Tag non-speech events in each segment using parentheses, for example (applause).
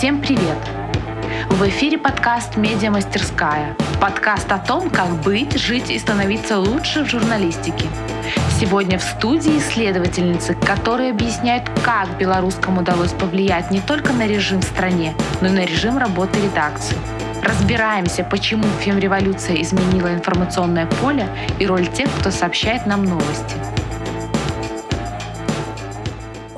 Всем привет! В эфире подкаст «Медиа-мастерская». Подкаст о том, как быть, жить и становиться лучше в журналистике. Сегодня в студии исследовательницы, которые объясняют, как белорусскому удалось повлиять не только на режим в стране, но и на режим работы редакции. Разбираемся, почему фемреволюция изменила информационное поле и роль тех, кто сообщает нам новости.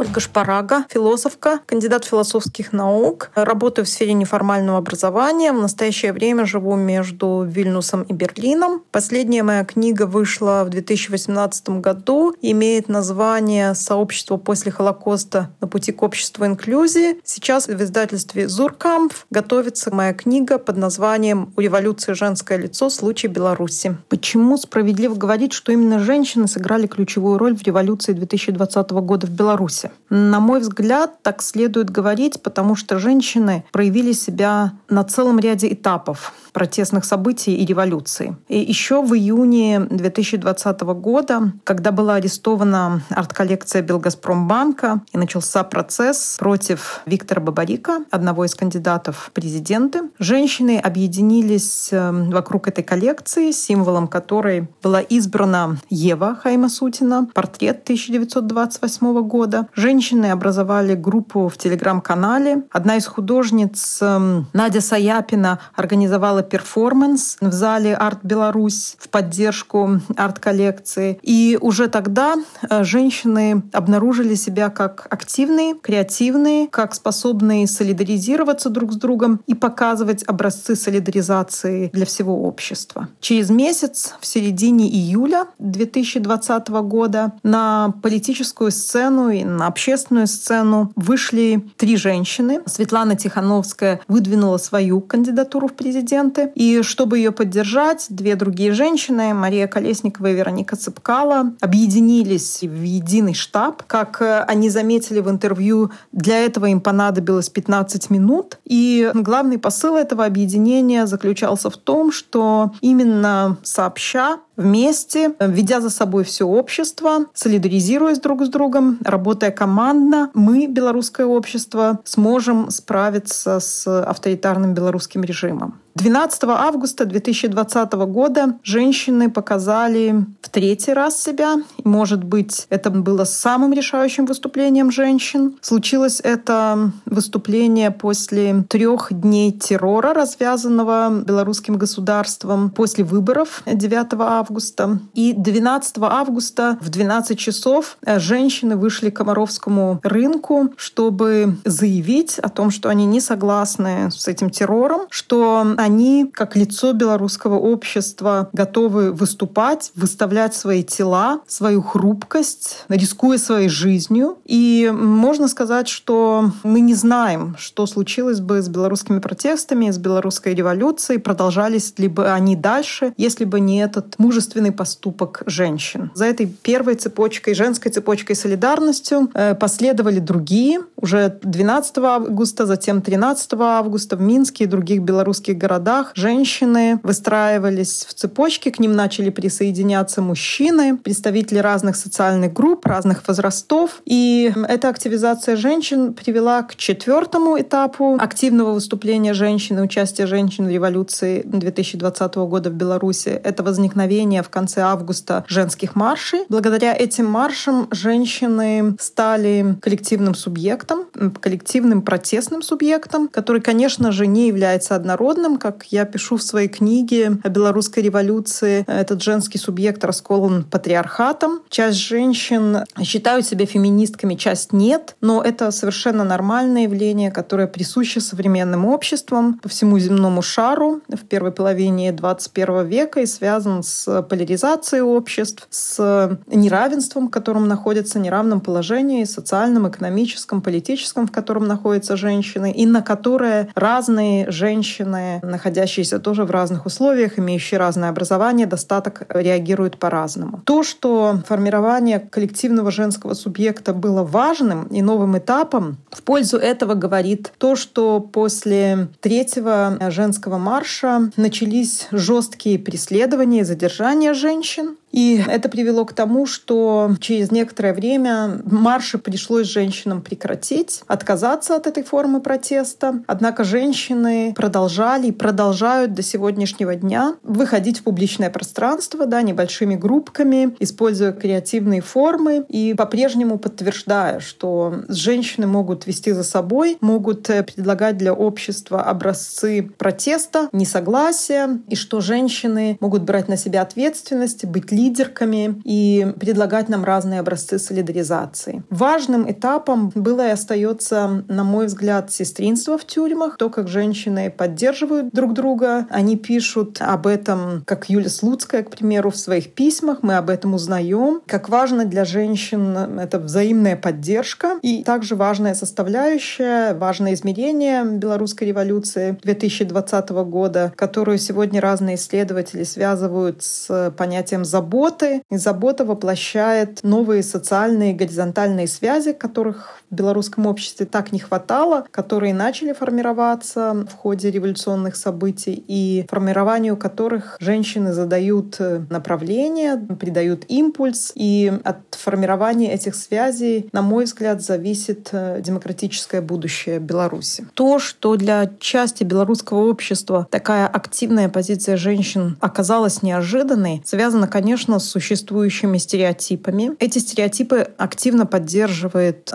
Ольга Шпарага, философка, кандидат философских наук. Работаю в сфере неформального образования. В настоящее время живу между Вильнюсом и Берлином. Последняя моя книга вышла в 2018 году. Имеет название «Сообщество после Холокоста на пути к обществу инклюзии». Сейчас в издательстве «Зуркампф» готовится моя книга под названием «У революции женское лицо. Случай Беларуси». Почему справедливо говорить, что именно женщины сыграли ключевую роль в революции 2020 года в Беларуси? На мой взгляд, так следует говорить, потому что женщины проявили себя на целом ряде этапов протестных событий и революции. И еще в июне 2020 года, когда была арестована арт-коллекция Белгазпромбанка и начался процесс против Виктора Бабарика, одного из кандидатов в президенты, женщины объединились эм, вокруг этой коллекции, символом которой была избрана Ева Хайма Сутина, портрет 1928 года. Женщины образовали группу в телеграм-канале. Одна из художниц, эм, Надя Саяпина, организовала перформанс в зале «Арт Беларусь» в поддержку арт-коллекции. И уже тогда э, женщины обнаружили себя как активные, креативные, как способные солидаризироваться друг с другом и показывать образцы солидаризации для всего общества. Через месяц, в середине июля 2020 года, на политическую сцену и на общественную сцену вышли три женщины. Светлана Тихановская выдвинула свою кандидатуру в президенты. И чтобы ее поддержать, две другие женщины, Мария Колесникова и Вероника Цыпкала, объединились в единый штаб. Как э, они заметили в интервью, для этого им понадобилось 15 минут. И главный посыл этого объединения заключался в том, что именно сообща вместе, ведя за собой все общество, солидаризируясь друг с другом, работая командно, мы, белорусское общество, сможем справиться с авторитарным белорусским режимом. 12 августа 2020 года женщины показали в третий раз себя. Может быть, это было самым решающим выступлением женщин. Случилось это выступление после трех дней террора, развязанного белорусским государством после выборов 9 августа. И 12 августа в 12 часов женщины вышли к Комаровскому рынку, чтобы заявить о том, что они не согласны с этим террором, что они, как лицо белорусского общества, готовы выступать, выставлять свои тела, свою хрупкость, рискуя своей жизнью. И можно сказать, что мы не знаем, что случилось бы с белорусскими протестами, с белорусской революцией, продолжались ли бы они дальше, если бы не этот мужественный поступок женщин. За этой первой цепочкой, женской цепочкой солидарностью э, последовали другие. Уже 12 августа, затем 13 августа в Минске и других белорусских городах женщины выстраивались в цепочки, к ним начали присоединяться мужчины, представители разных социальных групп, разных возрастов. И эта активизация женщин привела к четвертому этапу активного выступления женщин и участия женщин в революции 2020 года в Беларуси. Это возникновение в конце августа женских маршей. Благодаря этим маршам женщины стали коллективным субъектом, коллективным протестным субъектом, который, конечно же, не является однородным, как я пишу в своей книге о белорусской революции, этот женский субъект расколан патриархатом. Часть женщин считают себя феминистками, часть нет, но это совершенно нормальное явление, которое присуще современным обществам по всему земному шару в первой половине 21 века и связан с поляризацией обществ, с неравенством, в котором находятся, неравном положении, социальном, экономическом, политическом, в котором находятся женщины, и на которое разные женщины находящиеся тоже в разных условиях, имеющие разное образование, достаток реагируют по-разному. То, что формирование коллективного женского субъекта было важным и новым этапом, в пользу этого говорит то, что после третьего женского марша начались жесткие преследования и задержания женщин. И это привело к тому, что через некоторое время марши пришлось женщинам прекратить, отказаться от этой формы протеста. Однако женщины продолжали и продолжают до сегодняшнего дня выходить в публичное пространство да, небольшими группками, используя креативные формы и по-прежнему подтверждая, что женщины могут вести за собой, могут э, предлагать для общества образцы протеста, несогласия, и что женщины могут брать на себя ответственность, быть лидерками и предлагать нам разные образцы солидаризации. Важным этапом было и остается, на мой взгляд, сестринство в тюрьмах, то, как женщины поддерживают друг друга. Они пишут об этом, как Юля Слуцкая, к примеру, в своих письмах. Мы об этом узнаем. Как важно для женщин это взаимная поддержка. И также важная составляющая, важное измерение белорусской революции 2020 года, которую сегодня разные исследователи связывают с понятием заботы. И забота воплощает новые социальные горизонтальные связи, которых в белорусском обществе так не хватало, которые начали формироваться в ходе революционных событий и формированию которых женщины задают направление, придают импульс. И от формирования этих связей, на мой взгляд, зависит э, демократическое будущее Беларуси. То, что для части белорусского общества такая активная позиция женщин оказалась неожиданной, связано, конечно, с существующими стереотипами. Эти стереотипы активно поддерживает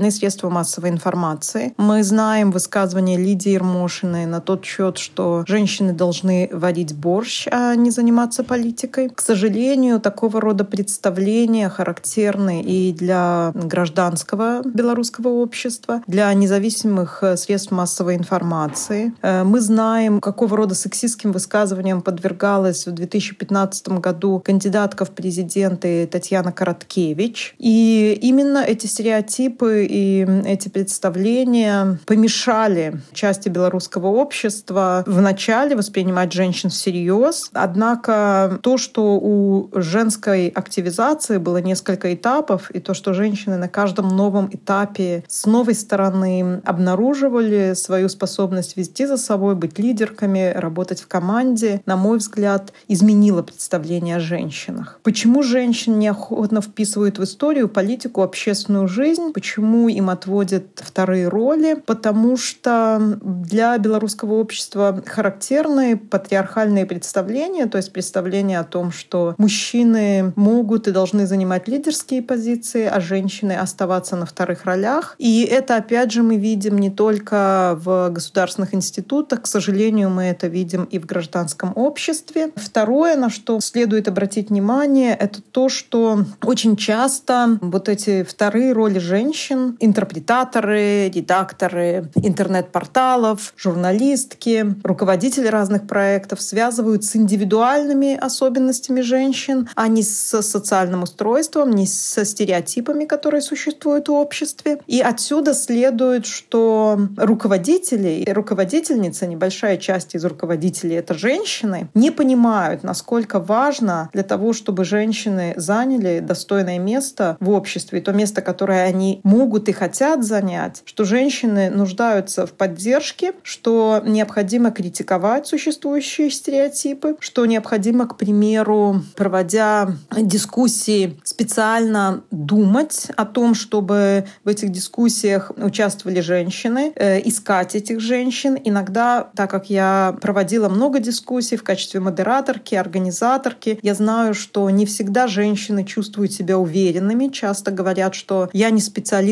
официальные средства массовой информации. Мы знаем высказывание Лидии Ермошиной на тот счет, что женщины должны варить борщ, а не заниматься политикой. К сожалению, такого рода представления характерны и для гражданского белорусского общества, для независимых средств массовой информации. Э, мы знаем, какого рода сексистским высказываниям подвергалась в 2015 году кандидатка в президенты Татьяна Короткевич. И именно эти стереотипы и эти представления помешали части белорусского общества вначале воспринимать женщин всерьез. Однако то, что у женской активизации было несколько этапов, и то, что женщины на каждом новом этапе с новой стороны обнаруживали свою способность вести за собой, быть лидерками, работать в команде, на мой взгляд, изменило представление о женщинах. Почему женщин неохотно вписывают в историю, политику, общественную жизнь? Почему им отводят вторые роли? Потому что для белорусского общества характерны патриархальные представления, то есть представление о том, что мужчины могут и должны занимать лидерские позиции, а женщины оставаться на вторых ролях. И это, опять же, мы видим не только в государственных институтах, к сожалению, мы это видим и в гражданском обществе. Второе, на что следует обратить внимание, это то, что очень часто вот эти вторые роли женщин, интерпретаторы, редакторы интернет-порталов, журналистки, руководители разных проектов связывают с индивидуальными особенностями женщин, а не с социальным устройством, не со стереотипами, которые существуют в обществе. И отсюда следует, что руководители и руководительницы, небольшая часть из руководителей — это женщины, не понимают, насколько важно для того, чтобы женщины заняли достойное место в обществе, то место, которое они могут и хотят занять, что женщины нуждаются в поддержке, что необходимо критиковать существующие стереотипы, что необходимо, к примеру, проводя дискуссии, специально думать о том, чтобы в этих дискуссиях участвовали женщины, э, искать этих женщин. Иногда, так как я проводила много дискуссий в качестве модераторки, организаторки, я знаю, что не всегда женщины чувствуют себя уверенными, часто говорят, что я не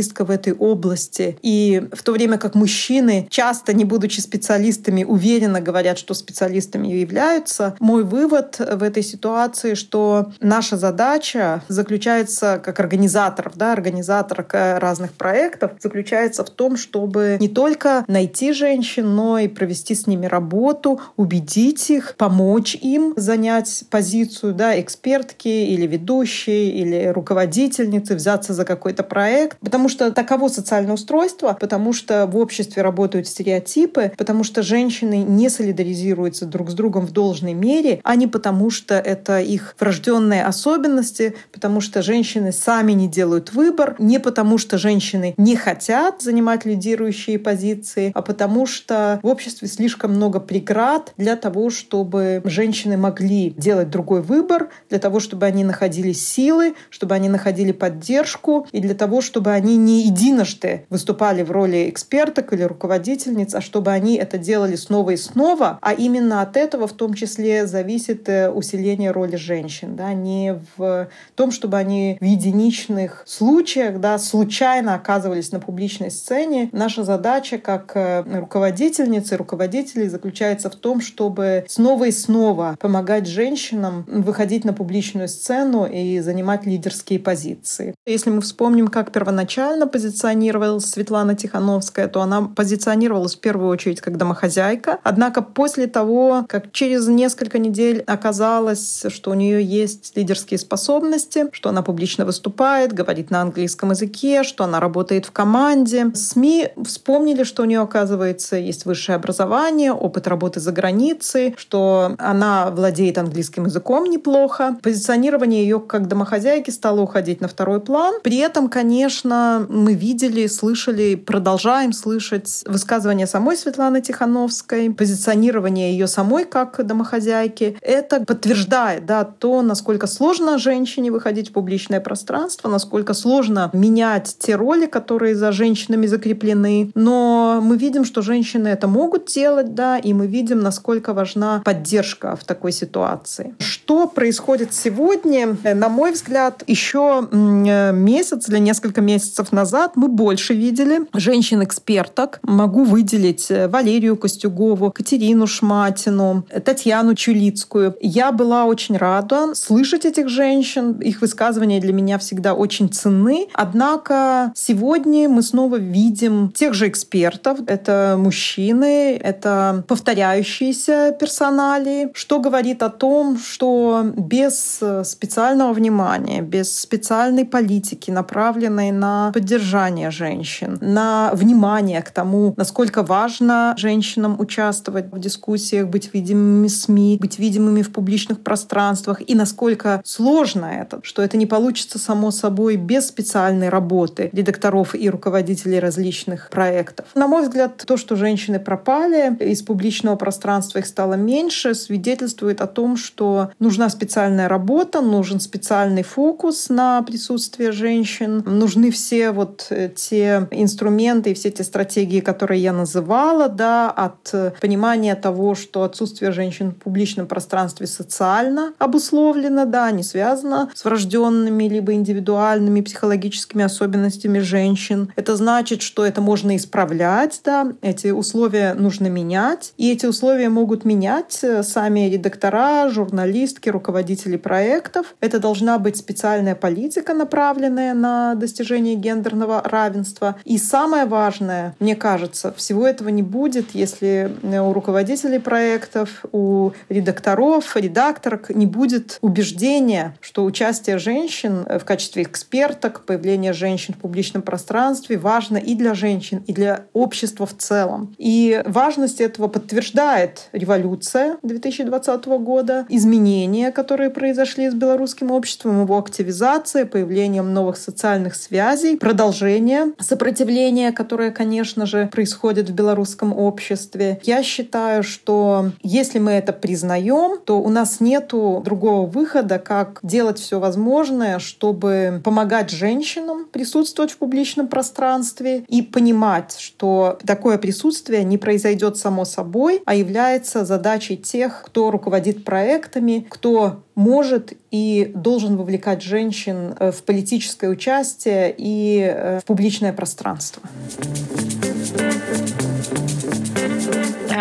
специалистка в этой области. И в то время как мужчины, часто не будучи специалистами, уверенно говорят, что специалистами являются, мой вывод в этой ситуации, что наша задача заключается как организаторов, да, организаторок разных проектов, заключается в том, чтобы не только найти женщин, но и провести с ними работу, убедить их, помочь им занять позицию да, экспертки или ведущей, или руководительницы, взяться за какой-то проект. Потому что таково социальное устройство, потому что в обществе работают стереотипы, потому что женщины не солидаризируются друг с другом в должной мере, а не потому что это их врожденные особенности, потому что женщины сами не делают выбор, не потому что женщины не хотят занимать лидирующие позиции, а потому что в обществе слишком много преград для того, чтобы женщины могли делать другой выбор, для того, чтобы они находили силы, чтобы они находили поддержку и для того, чтобы они не единожды выступали в роли эксперток или руководительниц, а чтобы они это делали снова и снова, а именно от этого в том числе зависит э, усиление роли женщин, да, не в том, чтобы они в единичных случаях, да, случайно оказывались на публичной сцене. Наша задача как э, руководительницы, руководителей заключается в том, чтобы снова и снова помогать женщинам выходить на публичную сцену и занимать лидерские позиции. Если мы вспомним, как первоначально позиционировалась Светлана Тихановская, то она позиционировалась в первую очередь как домохозяйка. Однако после того, как через несколько недель оказалось, что у нее есть лидерские способности, что она публично выступает, говорит на английском языке, что она работает в команде, СМИ вспомнили, что у нее, оказывается, есть высшее образование, опыт работы за границей, что она владеет английским языком неплохо. Позиционирование ее как домохозяйки стало уходить на второй план. При этом, конечно, мы видели, слышали, продолжаем слышать высказывания самой Светланы Тихановской, позиционирование ее самой как домохозяйки. Это подтверждает да, то, насколько сложно женщине выходить в публичное пространство, насколько сложно менять те роли, которые за женщинами закреплены. Но мы видим, что женщины это могут делать, да, и мы видим, насколько важна поддержка в такой ситуации. Что происходит сегодня? На мой взгляд, еще месяц или несколько месяцев назад мы больше видели женщин-эксперток. Могу выделить э, Валерию Костюгову, Катерину Шматину, Татьяну Чулицкую. Я была очень рада слышать этих женщин. Их высказывания для меня всегда очень ценны. Однако сегодня мы снова видим тех же экспертов. Это мужчины, это повторяющиеся персонали, что говорит о том, что без специального внимания, без специальной политики, направленной на поддержание женщин, на внимание к тому, насколько важно женщинам участвовать в дискуссиях, быть видимыми СМИ, быть видимыми в публичных пространствах, и насколько сложно это, что это не получится само собой без специальной работы редакторов и руководителей различных проектов. На мой взгляд, то, что женщины пропали из публичного пространства, их стало меньше, свидетельствует о том, что нужна специальная работа, нужен специальный фокус на присутствие женщин, нужны все вот э, те инструменты и все те стратегии, которые я называла, да, от понимания того, что отсутствие женщин в публичном пространстве социально обусловлено, да, не связано с врожденными либо индивидуальными психологическими особенностями женщин. Это значит, что это можно исправлять, да, эти условия нужно менять, и эти условия могут менять э, сами редактора, журналистки, руководители проектов. Это должна быть специальная политика, направленная на достижение гендерного равенства. И самое важное, мне кажется, всего этого не будет, если э, у руководителей проектов, у редакторов, редакторок не будет убеждения, что участие женщин в качестве эксперток, появление женщин в публичном пространстве важно и для женщин, и для общества в целом. И важность этого подтверждает революция 2020 года, изменения, которые произошли с белорусским обществом, его активизация, появлением новых социальных связей, продолжение сопротивления, которое, конечно же, происходит в белорусском обществе. Я считаю, что если мы это признаем, то у нас нету другого выхода, как делать все возможное, чтобы помогать женщинам присутствовать в публичном пространстве и понимать, что такое присутствие не произойдет само собой, а является задачей тех, кто руководит проектами, кто может и должен вовлекать женщин э, в политическое участие и э, в публичное пространство. Э,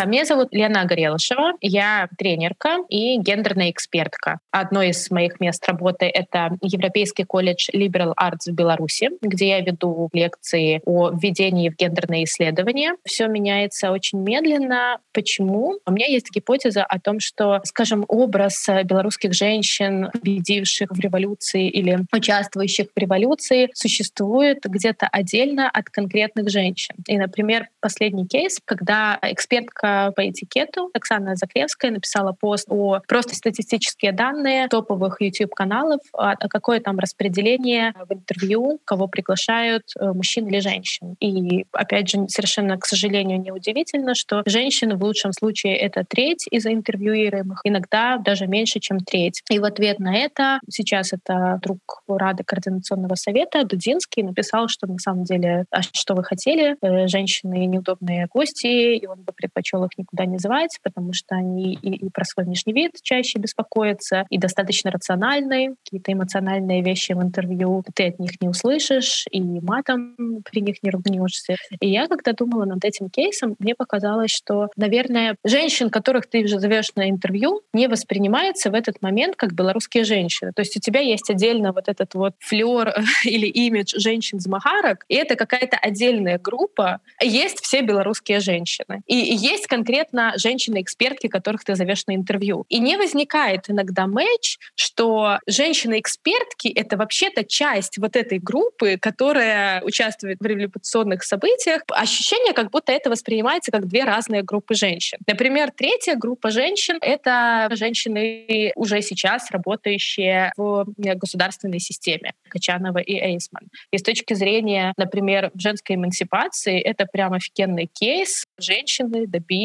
меня зовут Лена Горелышева. Я тренерка и гендерная экспертка. Одно из моих мест работы — это Европейский колледж Liberal Arts в Беларуси, где я веду лекции о введении в гендерные исследования. Все меняется очень медленно. Почему? У меня есть гипотеза о том, что, скажем, образ белорусских женщин, победивших в революции или участвующих в революции, существует где-то отдельно от конкретных женщин. И, например, последний кейс, когда экспертка по этикету Оксана Заклевская написала пост о просто статистические данные топовых YouTube-каналов, а, а какое там распределение в интервью, кого приглашают, э, мужчин или женщин. И, опять же, совершенно, к сожалению, неудивительно, что женщины в лучшем случае это треть из интервьюируемых, иногда даже меньше, чем треть. И в ответ на это сейчас это друг Рады Координационного совета Дудинский написал, что на самом деле, а что вы хотели, э, женщины неудобные гости, и он бы предпочел их никуда не звать, потому что они и, и про свой внешний вид чаще беспокоятся, и достаточно рациональные, какие-то эмоциональные вещи в интервью ты от них не услышишь, и матом при них не ругнешься. И я, когда думала над этим кейсом, мне показалось, что, наверное, женщин, которых ты зовешь на интервью, не воспринимается в этот момент как белорусские женщины. То есть у тебя есть отдельно вот этот вот флер (laughs) или имидж женщин-змагарок, и это какая-то отдельная группа. Есть все белорусские женщины. И есть конкретно женщины-экспертки, которых ты зовешь на интервью. И не возникает иногда матч, что женщины-экспертки — это вообще-то часть вот этой группы, которая участвует в революционных событиях. Ощущение, как будто это воспринимается как две разные группы женщин. Например, третья группа женщин — это женщины уже сейчас работающие в государственной системе. Качанова и Эйсман. И с точки зрения, например, женской эмансипации, это прям офигенный кейс. Женщины добились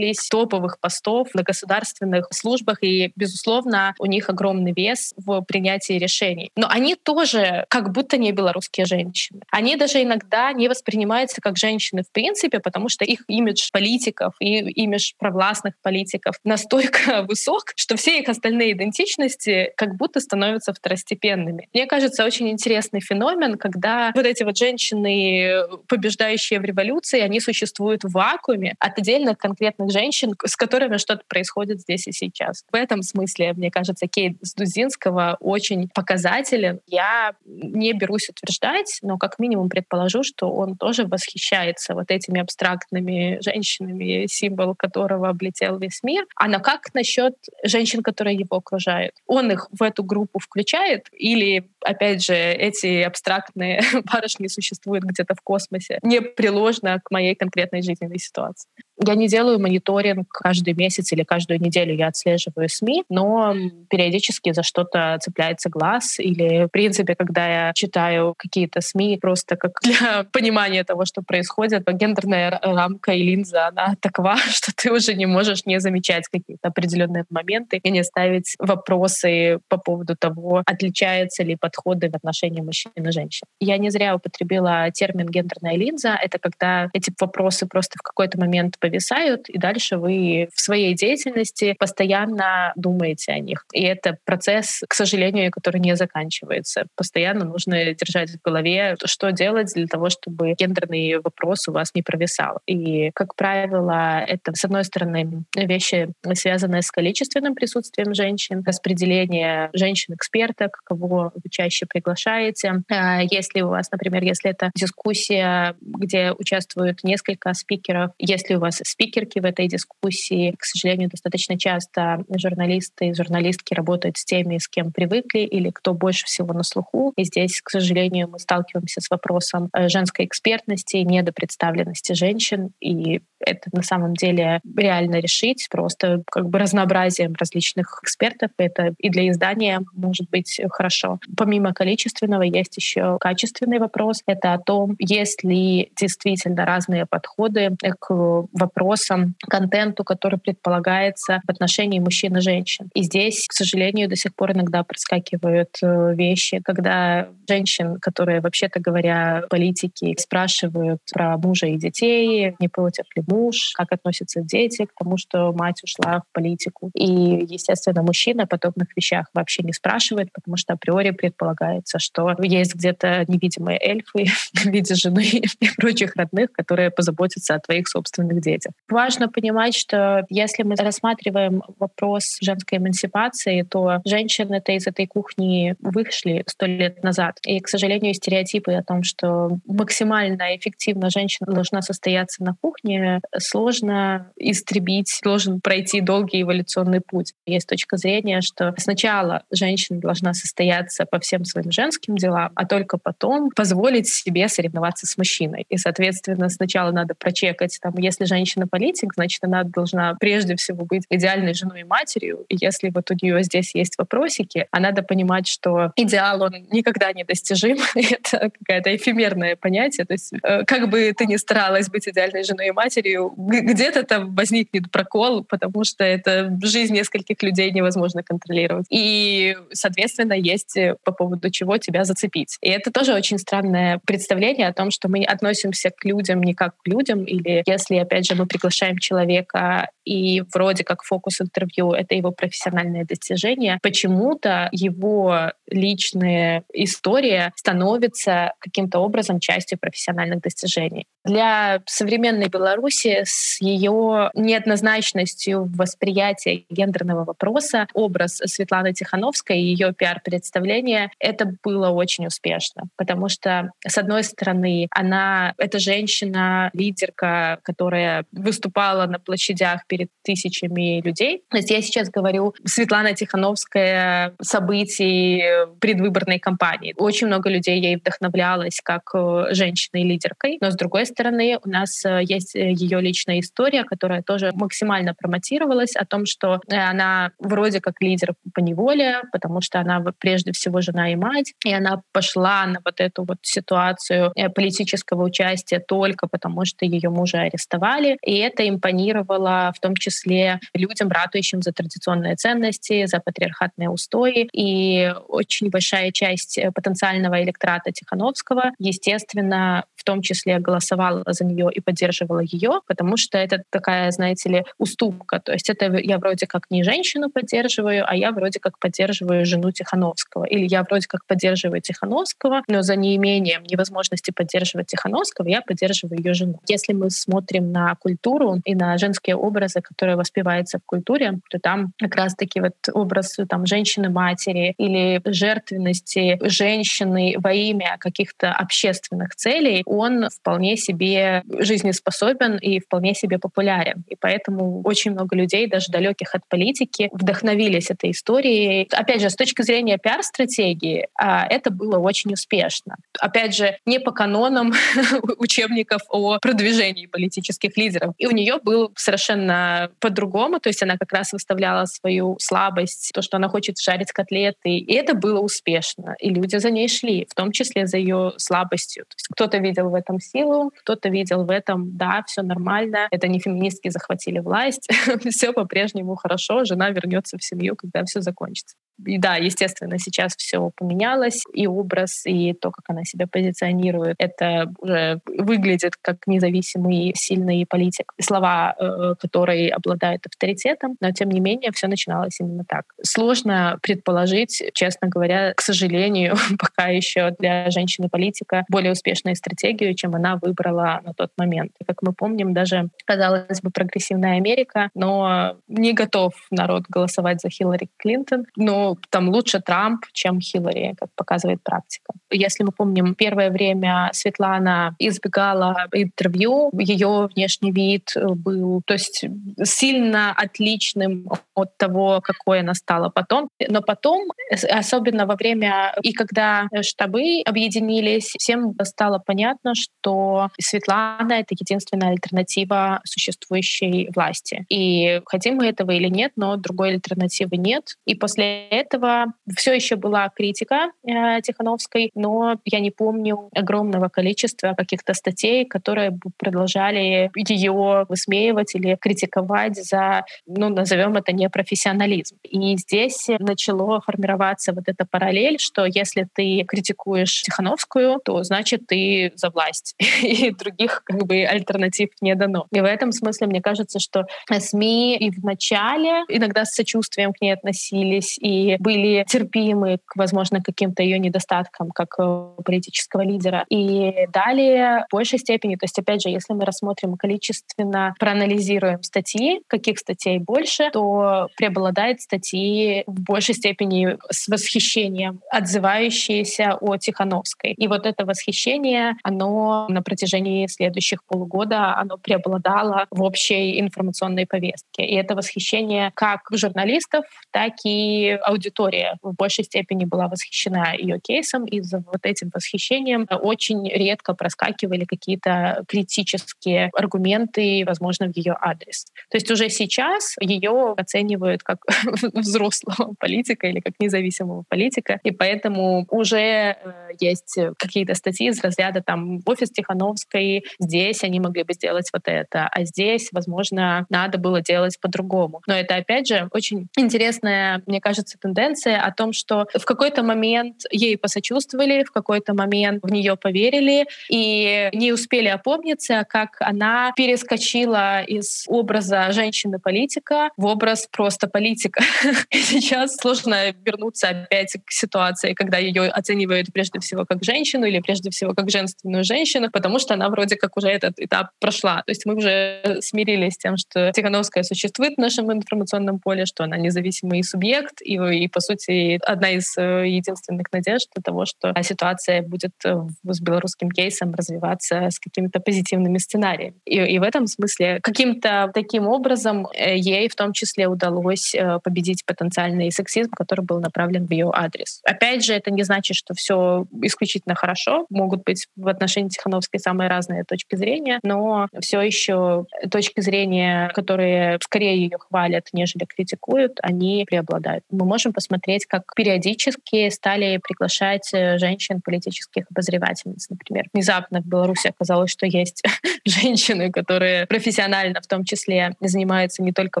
топовых постов на государственных службах, и, безусловно, у них огромный вес в принятии решений. Но они тоже как будто не белорусские женщины. Они даже иногда не воспринимаются как женщины в принципе, потому что их имидж политиков и имидж провластных политиков настолько (laughs) высок, что все их остальные идентичности как будто становятся второстепенными. Мне кажется, очень интересный феномен, когда вот эти вот женщины, побеждающие в революции, они существуют в вакууме от отдельных конкретных женщин, с которыми что-то происходит здесь и сейчас. В этом смысле, мне кажется, Кейт Дузинского очень показателен. Я не берусь утверждать, но как минимум предположу, что он тоже восхищается вот этими абстрактными женщинами, символ которого облетел весь мир. А на как насчет женщин, которые его окружают? Он их в эту группу включает или, опять же, эти абстрактные (laughs) барышни существуют где-то в космосе, непреложно к моей конкретной жизненной ситуации? Я не делаю мониторинг каждый месяц или каждую неделю, я отслеживаю СМИ, но периодически за что-то цепляется глаз. Или, в принципе, когда я читаю какие-то СМИ, просто как для (laughs) понимания того, что происходит, гендерная рамка и линза, она (laughs) такова, (laughs) что ты уже не можешь не замечать какие-то определенные моменты и не ставить вопросы по поводу того, отличаются ли подходы в отношении мужчин и женщин. Я не зря употребила термин «гендерная линза». Это когда эти вопросы просто в какой-то момент повисают, и дальше вы в своей деятельности постоянно думаете о них. И это процесс, к сожалению, который не заканчивается. Постоянно нужно держать в голове, что делать для того, чтобы гендерный вопрос у вас не провисал. И, как правило, это, с одной стороны, вещи, связанные с количественным присутствием женщин, распределение женщин-эксперток, кого вы чаще приглашаете. А если у вас, например, если это дискуссия, где участвуют несколько спикеров, если у вас спикерки в этой дискуссии. К сожалению, достаточно часто журналисты и журналистки работают с теми, с кем привыкли или кто больше всего на слуху. И здесь, к сожалению, мы сталкиваемся с вопросом э, женской экспертности, недопредставленности женщин. И это на самом деле реально решить просто как бы разнообразием различных экспертов. Это и для издания может быть хорошо. Помимо количественного есть еще качественный вопрос. Это о том, есть ли действительно разные подходы к вопросам, контенту, который предполагается в отношении мужчин и женщин. И здесь, к сожалению, до сих пор иногда проскакивают э, вещи, когда женщин, которые, вообще-то говоря, политики, спрашивают про мужа и детей, не против ли муж, как относятся дети к тому, что мать ушла в политику. И, естественно, мужчина о подобных вещах вообще не спрашивает, потому что априори предполагается, что есть где-то невидимые эльфы (laughs) в виде жены и прочих родных, которые позаботятся о твоих собственных детях. Важно понимать, что если мы рассматриваем вопрос женской эмансипации, то женщины-то из этой кухни вышли сто лет назад. И, к сожалению, стереотипы о том, что максимально эффективно женщина должна состояться на кухне, сложно истребить, должен пройти долгий эволюционный путь. Есть точка зрения, что сначала женщина должна состояться по всем своим женским делам, а только потом позволить себе соревноваться с мужчиной. И, соответственно, сначала надо прочекать, там, если женщина женщина-политик, значит, она должна прежде всего быть идеальной женой и матерью. И если вот у нее здесь есть вопросики, а надо понимать, что идеал, он никогда не достижим. (laughs) Это какое-то эфемерное понятие. То есть э, как бы ты ни старалась быть идеальной женой и матерью, где-то там возникнет прокол, потому что это жизнь нескольких людей невозможно контролировать. И, соответственно, есть э, по поводу чего тебя зацепить. И это тоже очень странное представление о том, что мы относимся к людям не как к людям, или если, опять же, мы приглашаем человека и вроде как фокус интервью — это его профессиональное достижение, почему-то его личная история становится каким-то образом частью профессиональных достижений. Для современной Беларуси с ее неоднозначностью восприятия гендерного вопроса образ Светланы Тихановской и ее пиар-представление — это было очень успешно, потому что, с одной стороны, она — это женщина, лидерка, которая выступала на площадях перед тысячами людей. То есть я сейчас говорю Светлана Тихановская событий предвыборной кампании. Очень много людей ей вдохновлялось как э, женщиной-лидеркой, но с другой стороны у нас э, есть э, ее личная история, которая тоже максимально промотировалась о том, что она вроде как лидер по неволе, потому что она прежде всего жена и мать, и она пошла на вот эту вот ситуацию политического участия только потому, что ее мужа арестовали, и это импонировало в том числе людям, ратующим за традиционные ценности, за патриархатные устои. И очень большая часть э, потенциального электората Тихановского, естественно, в том числе голосовала за нее и поддерживала ее, потому что это такая, знаете ли, уступка. То есть это я вроде как не женщину поддерживаю, а я вроде как поддерживаю жену Тихановского. Или я вроде как поддерживаю Тихановского, но за неимением невозможности поддерживать Тихановского я поддерживаю ее жену. Если мы смотрим на культуру и на женские образы, которые воспеваются в культуре, то там как раз-таки вот образ там женщины-матери или жертвенности женщины во имя каких-то общественных целей, он вполне себе жизнеспособен и вполне себе популярен. И поэтому очень много людей, даже далеких от политики, вдохновились этой историей. Опять же, с точки зрения пиар-стратегии, а, это было очень успешно. Опять же, не по канонам (laughs) учебников о продвижении политических лидеров. И у нее был совершенно по-другому, то есть она как раз выставляла свою слабость, то, что она хочет жарить котлеты, и это было успешно. И люди за ней шли, в том числе за ее слабостью. То есть кто-то видел в этом силу, кто-то видел в этом, да, все нормально, это не феминистки захватили власть, (laughs) все по-прежнему хорошо, жена вернется в семью, когда все закончится. И да, естественно, сейчас все поменялось, и образ, и то, как она себя позиционирует, это уже выглядит как независимый, сильный политик. Слова, э, которые обладают авторитетом, но тем не менее все начиналось именно так. Сложно предположить, честно говоря, к сожалению, (laughs) пока еще для женщины-политика более успешную стратегию, чем она выбрала на тот момент. И как мы помним, даже, казалось бы, прогрессивная Америка, но не готов народ голосовать за Хиллари Клинтон, но там лучше Трамп, чем Хиллари, как показывает практика. Если мы помним, первое время Светлана избегала интервью, ее внешний вид был, то есть сильно отличным от того, какой она стала потом. Но потом, особенно во время и когда штабы объединились, всем стало понятно, что Светлана — это единственная альтернатива существующей власти. И хотим мы этого или нет, но другой альтернативы нет. И после этого все еще была критика э, Тихановской, но я не помню огромного количества каких-то статей, которые продолжали ее высмеивать или критиковать за, ну, назовем это непрофессионализм. И здесь начало формироваться вот эта параллель, что если ты критикуешь Тихановскую, то значит ты за власть, (laughs) и других как бы альтернатив не дано. И в этом смысле мне кажется, что СМИ и в начале иногда с сочувствием к ней относились, и были терпимы к, возможно, каким-то ее недостаткам как э, политического лидера. И далее в большей степени, то есть, опять же, если мы рассмотрим количественно, проанализируем статьи, каких статей больше, то преобладает статьи в большей степени с восхищением, отзывающиеся о Тихановской. И вот это восхищение, оно на протяжении следующих полугода, оно преобладало в общей информационной повестке. И это восхищение как журналистов, так и аудитория в большей степени была восхищена ее кейсом, и за вот этим восхищением очень редко проскакивали какие-то критические аргументы, возможно, в ее адрес. То есть уже сейчас ее оценивают как (laughs) взрослого политика или как независимого политика, и поэтому уже э, есть какие-то статьи из разряда там офис Тихановской, здесь они могли бы сделать вот это, а здесь, возможно, надо было делать по-другому. Но это, опять же, очень интересная, мне кажется, тенденция о том, что в какой-то момент ей посочувствовали, в какой-то момент в нее поверили и не успели опомниться, как она перескочила из образа женщины-политика в образ просто политика. (laughs) Сейчас сложно вернуться опять к ситуации, когда ее оценивают прежде всего как женщину или прежде всего как женственную женщину, потому что она вроде как уже этот этап прошла. То есть мы уже смирились с тем, что Тихановская существует в нашем информационном поле, что она независимый субъект, и, и по сути, одна из э, единственных надежд того, что ситуация будет э, с белорусским кейсом развиваться с какими-то позитивными сценариями. И, и в этом смысле каким-то таким образом э, ей в том числе удалось победить потенциальный сексизм, который был направлен в ее адрес. Опять же, это не значит, что все исключительно хорошо. Могут быть в отношении Тихановской самые разные точки зрения, но все еще точки зрения, которые скорее ее хвалят, нежели критикуют, они преобладают. Мы можем посмотреть, как периодически стали приглашать э, женщин политических обозревательниц, например. Внезапно в Беларуси оказалось, что есть (laughs) женщины, которые профессионально в том числе занимаются не только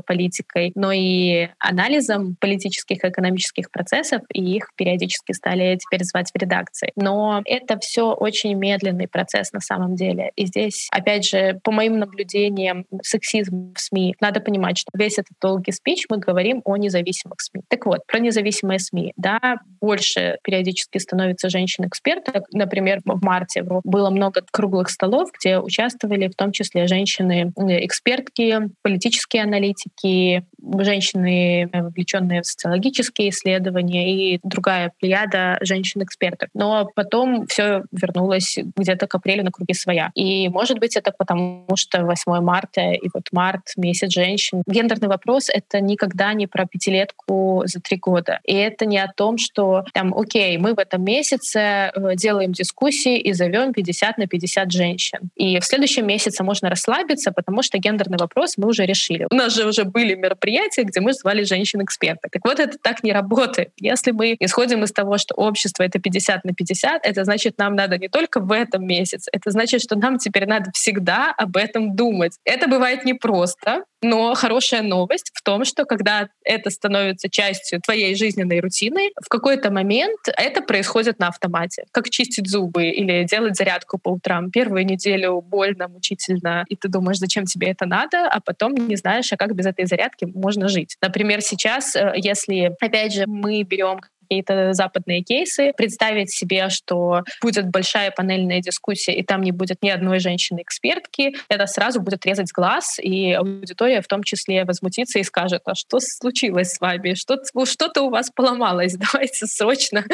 политикой, но и анализом политических и экономических процессов, и их периодически стали теперь звать в редакции. Но это все очень медленный процесс на самом деле. И здесь, опять же, по моим наблюдениям, сексизм в СМИ, надо понимать, что весь этот долгий спич мы говорим о независимых СМИ. Так вот, про независимые СМИ. Да, больше периодически становится женщин-экспертов. Например, в марте было много круглых столов, где участвовали в том числе женщины-экспертки, политические аналитики, женщины, вовлеченные в социологические исследования и другая плеяда женщин-экспертов. Но потом все вернулось где-то к апрелю на круги своя. И, может быть, это потому, что 8 марта и вот март — месяц женщин. Гендерный вопрос — это никогда не про пятилетку за три года. И это не о том, что там, окей, мы в этом месяце э, делаем дискуссии и зовем 50 на 50 женщин. И в следующем месяце можно расслабиться, потому что гендерный вопрос мы уже решили. У нас же уже были мероприятия, где мы звали женщин-экспертов. Так вот, это так не работает. Если мы исходим из того, что общество — это 50 на 50, это значит, нам надо не только в этом месяце, это значит, что нам теперь надо всегда об этом думать. Это бывает непросто, но хорошая новость в том, что когда это становится частью твоей жизненной рутины, в какой-то момент это происходит на автомате. Как чистить зубы или делать зарядку по утрам. Первую неделю больно, мучительно, и ты думаешь, зачем тебе это надо, а потом не знаешь, а как без этой зарядки можно жить. Например, сейчас, э, если, опять же, мы берем какие-то западные кейсы, представить себе, что будет большая панельная дискуссия, и там не будет ни одной женщины-экспертки, это сразу будет резать глаз, и аудитория в том числе возмутится и скажет, а что случилось с вами? Что-то что у вас поломалось, (laughs) давайте срочно,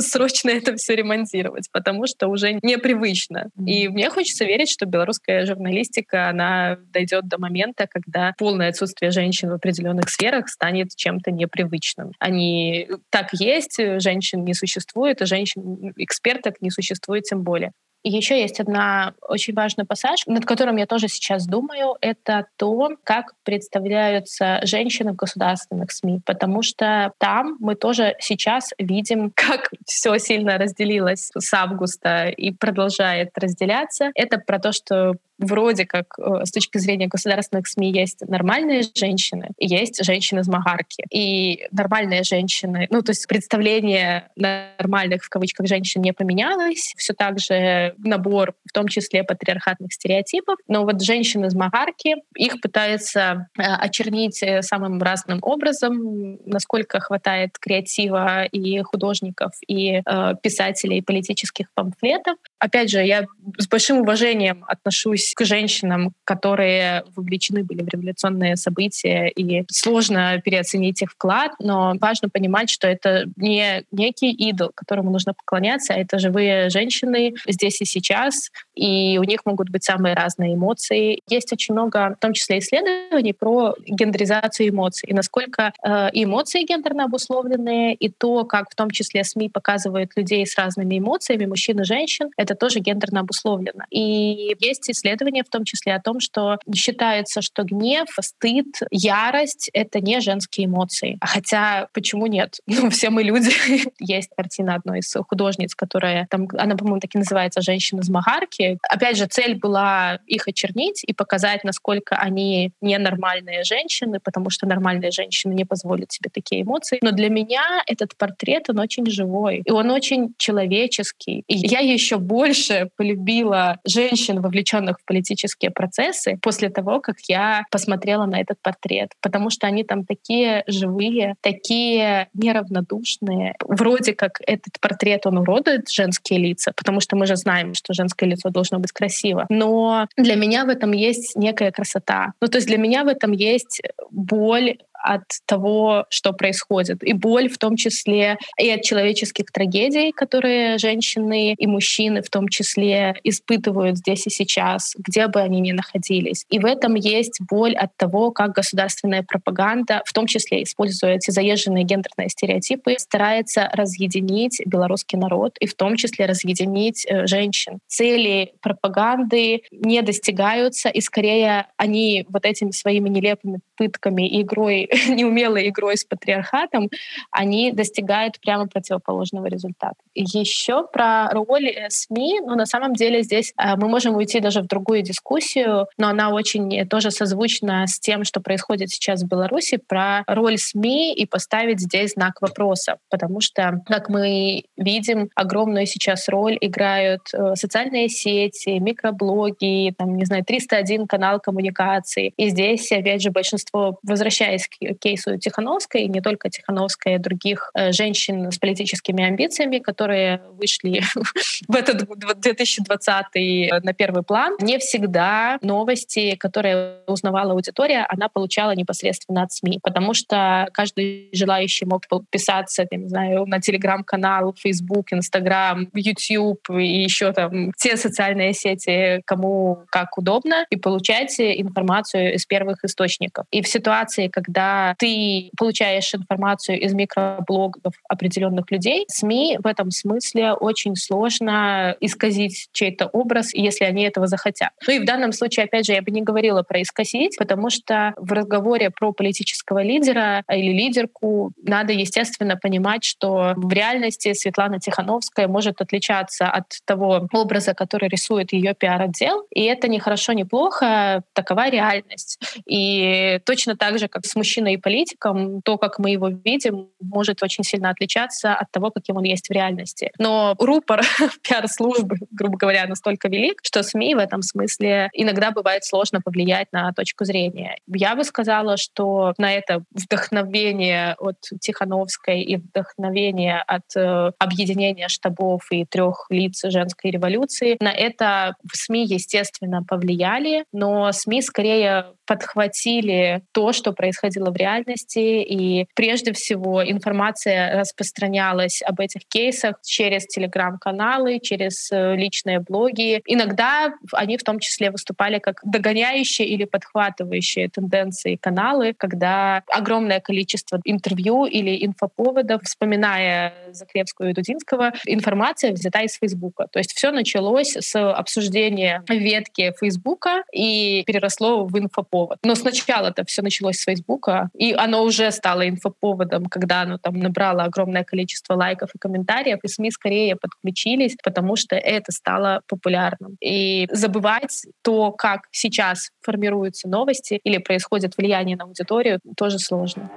срочно это все ремонтировать, потому что уже непривычно. И мне хочется верить, что белорусская журналистика, она дойдет до момента, когда полное отсутствие женщин в определенных сферах станет чем-то непривычным. Они так есть, есть, э, женщин не существует, и женщин-эксперток не существует тем более. Еще есть одна очень важный пассаж, над которым я тоже сейчас думаю, это то, как представляются женщины в государственных СМИ, потому что там мы тоже сейчас видим, (laughs) как все сильно разделилось с августа и продолжает разделяться. Это про то, что вроде как э, с точки зрения государственных СМИ есть нормальные женщины есть женщины-змагарки. И нормальные женщины, ну то есть представление нормальных в кавычках женщин не поменялось, все так же набор в том числе патриархатных стереотипов, но вот женщины-змагарки, их пытаются э, очернить э, самым разным образом, насколько хватает креатива и художников, и э, писателей политических памфлетов. Опять же, я с большим уважением отношусь к женщинам, которые вовлечены были в революционные события, и сложно переоценить их вклад, но важно понимать, что это не некий идол, которому нужно поклоняться, а это живые женщины здесь и сейчас, и у них могут быть самые разные эмоции. Есть очень много, в том числе исследований про гендеризацию эмоций, и насколько э, эмоции гендерно обусловленные, и то, как в том числе СМИ показывают людей с разными эмоциями, мужчин и женщин, это тоже гендерно обусловлено. И есть исследования в том числе о том, что считается, что гнев, стыд, ярость — это не женские эмоции. Хотя почему нет? (laughs) Ну, все мы люди. (laughs) есть картина одной из художниц, которая там, она, по-моему, так и называется «Женщина с Магарки». Опять же, цель была их очернить и показать, насколько они ненормальные женщины, потому что нормальные женщины не позволят себе такие эмоции. Но для меня этот портрет, он очень живой, и он очень человеческий. И я еще больше полюбила женщин, вовлеченных в политические процессы, после того, как я посмотрела на этот портрет. Потому что они там такие живые, такие неравнодушные. Вроде как этот портрет, он уродует женские лица, потому что мы же знаем, что женское лицо должно быть красиво. Но для меня в этом есть некая красота. Ну, то есть для меня в этом есть боль от того, что происходит. И боль в том числе и от человеческих трагедий, которые женщины и мужчины в том числе испытывают здесь и сейчас, где бы они ни находились. И в этом есть боль от того, как государственная пропаганда, в том числе используя эти заезженные гендерные стереотипы, старается разъединить белорусский народ и в том числе разъединить э, женщин. Цели пропаганды не достигаются, и скорее они вот этими своими нелепыми пытками и игрой (laughs) неумелой игрой с патриархатом, они достигают прямо противоположного результата. Еще про роль э, СМИ, ну, на самом деле здесь э, мы можем уйти даже в другую дискуссию, но она очень тоже созвучна с тем, что происходит сейчас в Беларуси, про роль СМИ и поставить здесь знак вопроса, потому что, как мы видим, огромную сейчас роль играют э, социальные сети, микроблоги, там, не знаю, 301 канал коммуникации. И здесь, опять же, большинство, возвращаясь к кейсу Тихановской, и не только Тихановской, а других э, женщин с политическими амбициями, которые вышли (laughs) в этот 2020 на первый план. Не всегда новости, которые узнавала аудитория, она получала непосредственно от СМИ, потому что каждый желающий мог подписаться, я не знаю, на телеграм-канал, Facebook, Instagram, YouTube и еще там те социальные сети, кому как удобно, и получать информацию из первых источников. И в ситуации, когда ты получаешь информацию из микроблогов определенных людей, СМИ в этом смысле очень сложно исказить чей-то образ, если они этого захотят. Ну и в данном случае, опять же, я бы не говорила про исказить, потому что в разговоре про политического лидера или лидерку надо, естественно, понимать, что в реальности Светлана Тихановская может отличаться от того образа, который рисует ее пиар-отдел. И это не хорошо, не плохо, такова реальность. И точно так же, как с мужчиной политиком, то, как мы его видим, может очень сильно отличаться от того, каким он есть в реальности. Но рупор (laughs) пиар-службы, грубо говоря, настолько велик, что СМИ в этом смысле иногда бывает сложно повлиять на точку зрения. Я бы сказала, что на это вдохновение от Тихановской и вдохновение от э, объединения штабов и трех лиц женской революции, на это в СМИ, естественно, повлияли, но СМИ скорее подхватили то, что происходило в реальности, и прежде всего информация распространялась об этих кейсах через телеграм-каналы, через э, личные блоги. Иногда они в том числе выступали как догоняющие или подхватывающие тенденции каналы, когда огромное количество интервью или инфоповодов, вспоминая Заклевскую и Дудинского, информация взята из Фейсбука. То есть все началось с обсуждения ветки Фейсбука и переросло в инфоповод. Но сначала это все началось с Фейсбука, и оно уже стало инфоповодом, когда оно там набрало огромное количество лайков и комментариев, и СМИ скорее подключились, потому что это стало популярным. И забывать то, как сейчас формируются новости или происходит влияние на аудиторию, тоже сложно.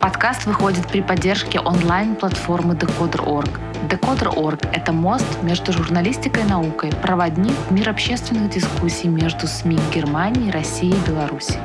Подкаст выходит при поддержке онлайн-платформы Decoder.org. Decoder.org — это мост между журналистикой и наукой, проводник в мир общественных дискуссий между СМИ Германии, России и Беларуси.